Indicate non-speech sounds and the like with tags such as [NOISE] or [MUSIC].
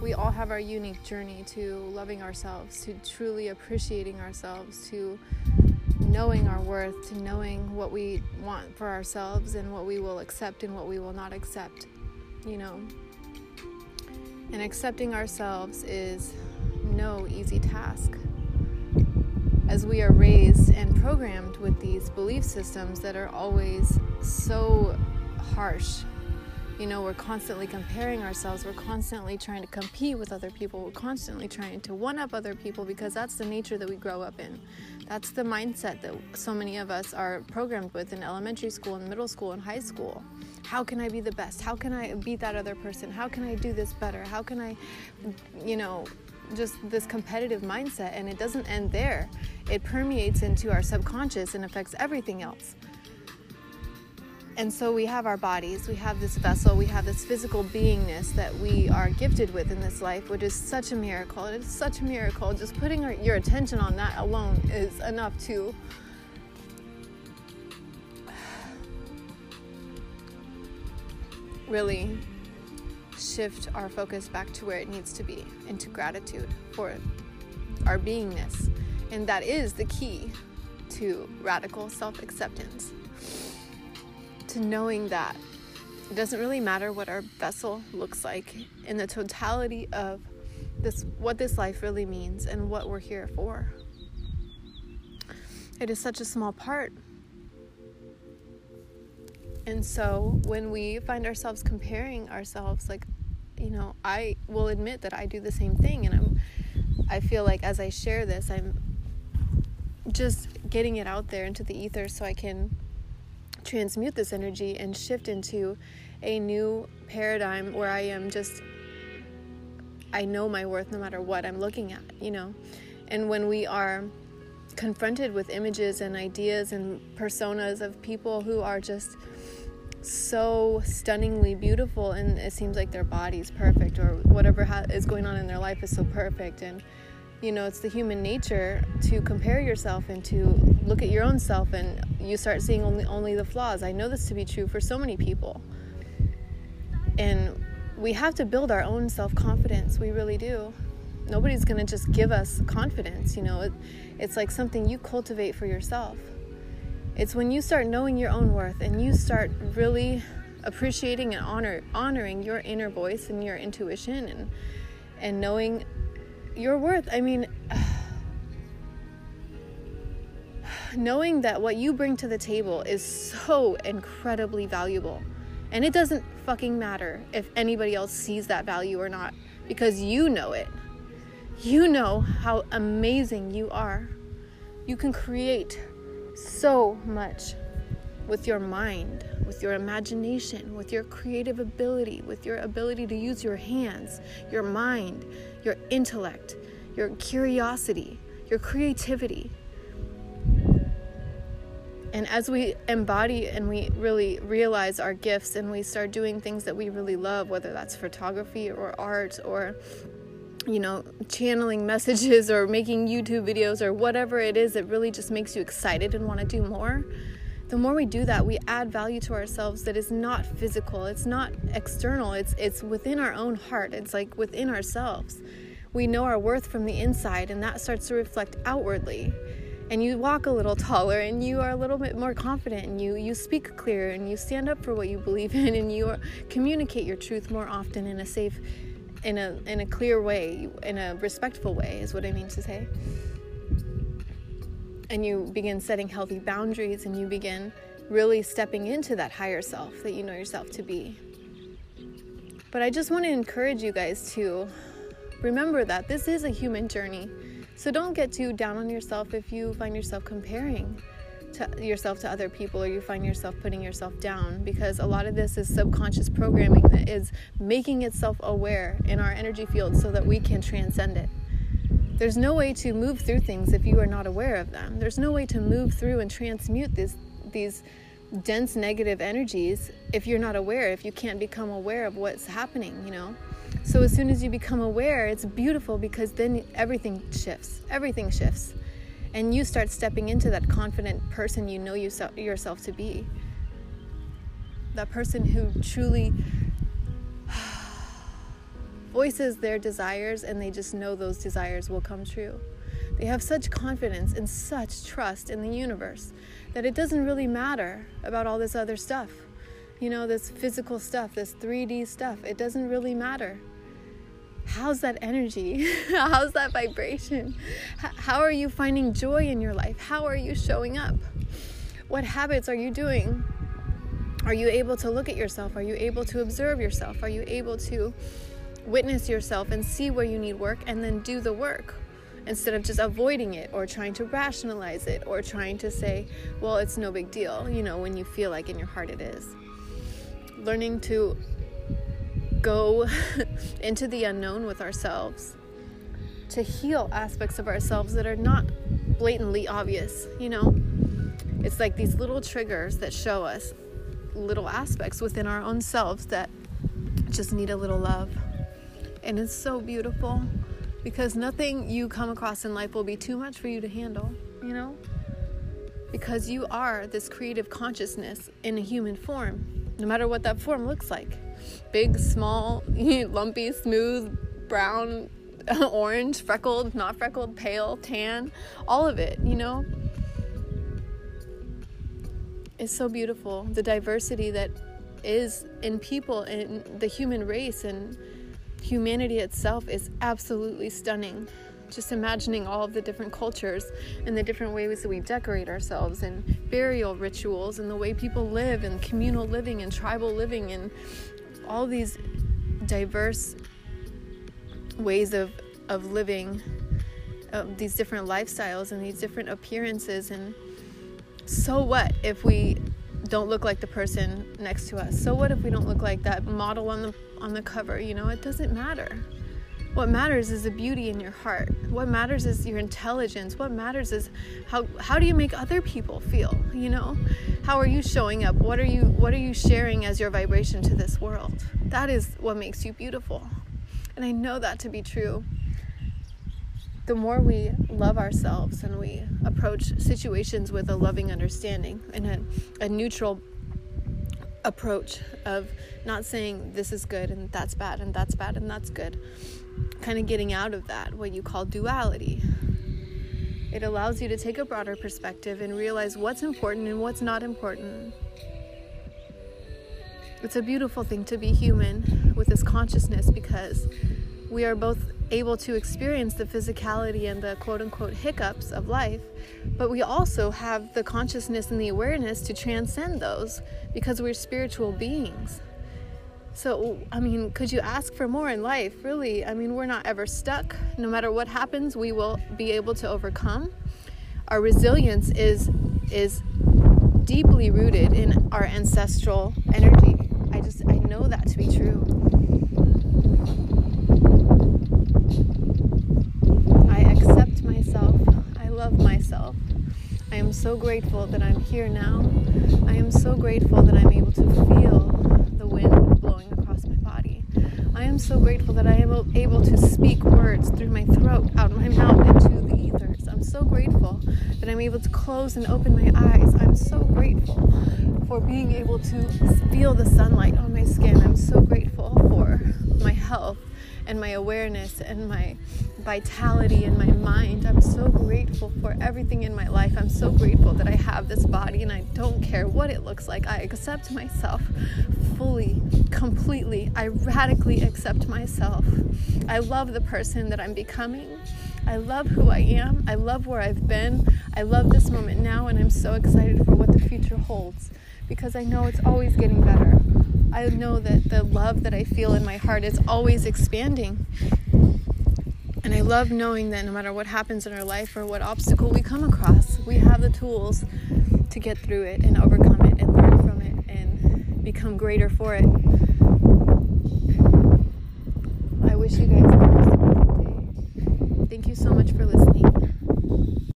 we all have our unique journey to loving ourselves, to truly appreciating ourselves, to knowing our worth, to knowing what we want for ourselves and what we will accept and what we will not accept, you know. And accepting ourselves is no easy task. As we are raised and programmed with these belief systems that are always so harsh you know, we're constantly comparing ourselves. We're constantly trying to compete with other people. We're constantly trying to one up other people because that's the nature that we grow up in. That's the mindset that so many of us are programmed with in elementary school and middle school and high school. How can I be the best? How can I beat that other person? How can I do this better? How can I, you know, just this competitive mindset? And it doesn't end there, it permeates into our subconscious and affects everything else. And so we have our bodies, we have this vessel, we have this physical beingness that we are gifted with in this life, which is such a miracle. It is such a miracle. Just putting our, your attention on that alone is enough to [SIGHS] really shift our focus back to where it needs to be into gratitude for our beingness. And that is the key to radical self acceptance to knowing that it doesn't really matter what our vessel looks like in the totality of this what this life really means and what we're here for. It is such a small part. And so when we find ourselves comparing ourselves like you know, I will admit that I do the same thing and I'm I feel like as I share this I'm just getting it out there into the ether so I can transmute this energy and shift into a new paradigm where I am just, I know my worth no matter what I'm looking at, you know? And when we are confronted with images and ideas and personas of people who are just so stunningly beautiful and it seems like their body's perfect or whatever ha- is going on in their life is so perfect and you know it's the human nature to compare yourself and to look at your own self and you start seeing only only the flaws. I know this to be true for so many people. And we have to build our own self-confidence. We really do. Nobody's going to just give us confidence you know? It, it's like something you cultivate for yourself. It's when you start knowing your own worth and you start really appreciating and honor honoring your inner voice and your intuition and and knowing your worth. I mean, knowing that what you bring to the table is so incredibly valuable. And it doesn't fucking matter if anybody else sees that value or not because you know it. You know how amazing you are. You can create so much with your mind, with your imagination, with your creative ability, with your ability to use your hands, your mind, your intellect, your curiosity, your creativity. And as we embody and we really realize our gifts and we start doing things that we really love, whether that's photography or art or, you know, channeling messages or making YouTube videos or whatever it is that really just makes you excited and want to do more, the more we do that, we add value to ourselves that is not physical, it's not external, it's, it's within our own heart, it's like within ourselves we know our worth from the inside, and that starts to reflect outwardly. And you walk a little taller, and you are a little bit more confident, and you you speak clearer, and you stand up for what you believe in, and you communicate your truth more often in a safe, in a in a clear way, in a respectful way, is what I mean to say. And you begin setting healthy boundaries, and you begin really stepping into that higher self that you know yourself to be. But I just want to encourage you guys to remember that this is a human journey. So don't get too down on yourself if you find yourself comparing to yourself to other people or you find yourself putting yourself down because a lot of this is subconscious programming that is making itself aware in our energy field so that we can transcend it. There's no way to move through things if you are not aware of them. There's no way to move through and transmute these these dense negative energies if you're not aware, if you can't become aware of what's happening, you know. So as soon as you become aware, it's beautiful because then everything shifts. Everything shifts. And you start stepping into that confident person you know yourself to be. That person who truly [SIGHS] voices their desires and they just know those desires will come true. They have such confidence and such trust in the universe that it doesn't really matter about all this other stuff. You know, this physical stuff, this 3D stuff, it doesn't really matter. How's that energy? [LAUGHS] How's that vibration? How are you finding joy in your life? How are you showing up? What habits are you doing? Are you able to look at yourself? Are you able to observe yourself? Are you able to witness yourself and see where you need work and then do the work? instead of just avoiding it or trying to rationalize it or trying to say, well, it's no big deal, you know, when you feel like in your heart it is. Learning to go [LAUGHS] into the unknown with ourselves, to heal aspects of ourselves that are not blatantly obvious, you know. It's like these little triggers that show us little aspects within our own selves that just need a little love. And it's so beautiful because nothing you come across in life will be too much for you to handle, you know? Because you are this creative consciousness in a human form, no matter what that form looks like big, small, [LAUGHS] lumpy, smooth, brown, [LAUGHS] orange, freckled, not freckled, pale, tan, all of it, you know? It's so beautiful. The diversity that is in people, in the human race, and humanity itself is absolutely stunning. Just imagining all of the different cultures and the different ways that we decorate ourselves and burial rituals and the way people live and communal living and tribal living and all these diverse ways of, of living uh, these different lifestyles and these different appearances and so what if we don't look like the person next to us so what if we don't look like that model on the on the cover. You know, it doesn't matter. What matters is the beauty in your heart. What matters is your intelligence. What matters is how how do you make other people feel, you know? How are you showing up? What are you what are you sharing as your vibration to this world? That is what makes you beautiful. And I know that to be true. The more we love ourselves and we approach situations with a loving understanding and a, a neutral approach of not saying this is good and that's bad and that's bad and that's good. Kind of getting out of that, what you call duality. It allows you to take a broader perspective and realize what's important and what's not important. It's a beautiful thing to be human with this consciousness because we are both able to experience the physicality and the quote unquote hiccups of life, but we also have the consciousness and the awareness to transcend those because we're spiritual beings. So, I mean, could you ask for more in life? Really, I mean, we're not ever stuck. No matter what happens, we will be able to overcome. Our resilience is is deeply rooted in our ancestral energy. I just I know that to be true. Love myself. I am so grateful that I'm here now. I am so grateful that I'm able to feel the wind blowing across my body. I am so grateful that I am able to speak words through my throat, out my mouth, into the ethers. I'm so grateful that I'm able to close and open my eyes. I'm so grateful for being able to feel the sunlight on my skin. I'm so grateful for my health and my awareness and my vitality and my mind. I'm so grateful for everything in my life. I'm so grateful that I have this body and I don't care what it looks like. I accept myself fully, completely. I radically accept myself. I love the person that I'm becoming. I love who I am. I love where I've been. I love this moment now, and I'm so excited for what the future holds because I know it's always getting better. I know that the love that I feel in my heart is always expanding. And I love knowing that no matter what happens in our life or what obstacle we come across, we have the tools to get through it and overcome it and learn from it and become greater for it. I wish you guys the most amazing day. Thank you so much for listening.